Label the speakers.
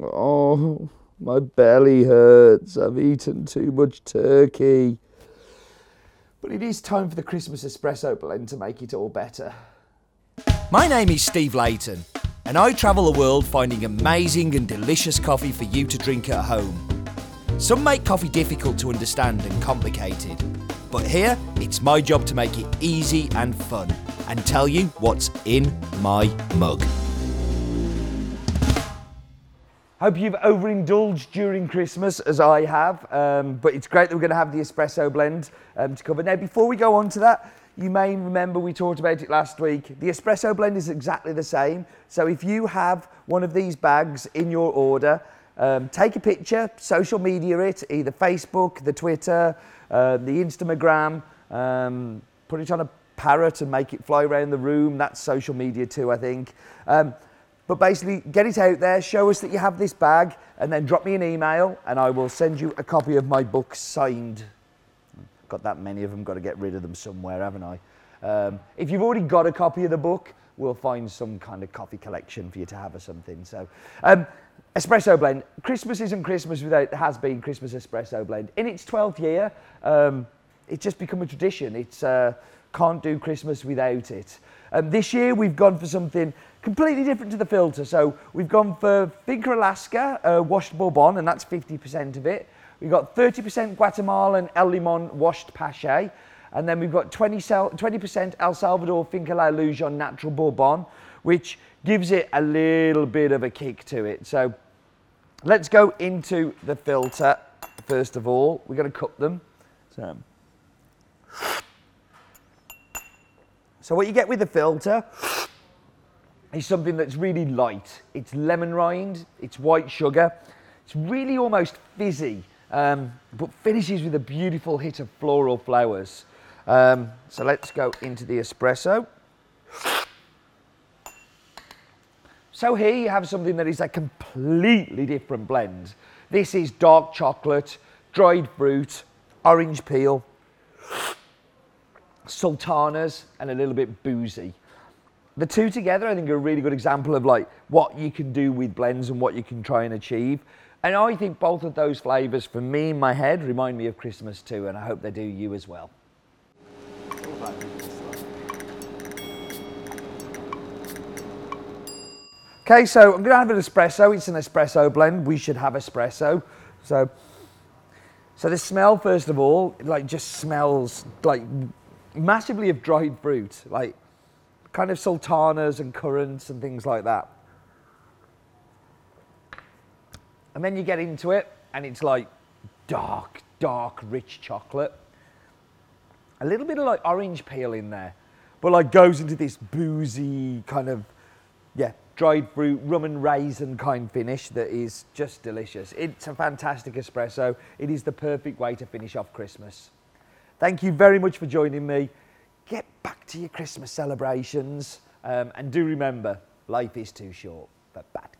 Speaker 1: Oh, my belly hurts. I've eaten too much turkey. But it is time for the Christmas espresso blend to make it all better.
Speaker 2: My name is Steve Leighton, and I travel the world finding amazing and delicious coffee for you to drink at home. Some make coffee difficult to understand and complicated, but here it's my job to make it easy and fun and tell you what's in my mug.
Speaker 1: Hope you've overindulged during Christmas as I have, um, but it's great that we're going to have the espresso blend um, to cover. Now, before we go on to that, you may remember we talked about it last week. The espresso blend is exactly the same. So if you have one of these bags in your order, um, take a picture, social media it, either Facebook, the Twitter, uh, the Instagram, um, put it on a parrot and make it fly around the room. That's social media too, I think. But basically, get it out there, show us that you have this bag, and then drop me an email, and I will send you a copy of my book signed. Got that many of them, got to get rid of them somewhere, haven't I? Um, if you've already got a copy of the book, we'll find some kind of coffee collection for you to have or something. So, um, espresso blend. Christmas isn't Christmas without Has Bean Christmas espresso blend. In its 12th year, um, it's just become a tradition. It's uh, can't do Christmas without it. Um, this year we've gone for something completely different to the filter. So we've gone for Finca Alaska uh, washed Bourbon, and that's 50% of it. We've got 30% Guatemalan El Limon washed Pache, and then we've got 20, 20% El Salvador Finca La Illusion natural Bourbon, which gives it a little bit of a kick to it. So let's go into the filter first of all. We're going to cup them. So. So what you get with the filter is something that's really light. It's lemon rind, it's white sugar. It's really almost fizzy, um, but finishes with a beautiful hit of floral flowers. Um, so let's go into the espresso. So here you have something that is a completely different blend. This is dark chocolate, dried fruit, orange peel, sultanas, and a little bit boozy. The two together, I think, are a really good example of like what you can do with blends and what you can try and achieve. And I think both of those flavours, for me in my head, remind me of Christmas too, and I hope they do you as well. Okay, so I'm going to have an espresso. It's an espresso blend. We should have espresso. So, so the smell, first of all, like just smells like massively of dried fruit, like kind of sultanas and currants and things like that. And then you get into it, and it's like dark, dark, rich chocolate. A little bit of like orange peel in there, but like goes into this boozy kind of, yeah, dried fruit, rum and raisin kind finish that is just delicious. It's a fantastic espresso. It is the perfect way to finish off Christmas. Thank you very much for joining me get back to your Christmas celebrations um, and do remember life is too short, but bad.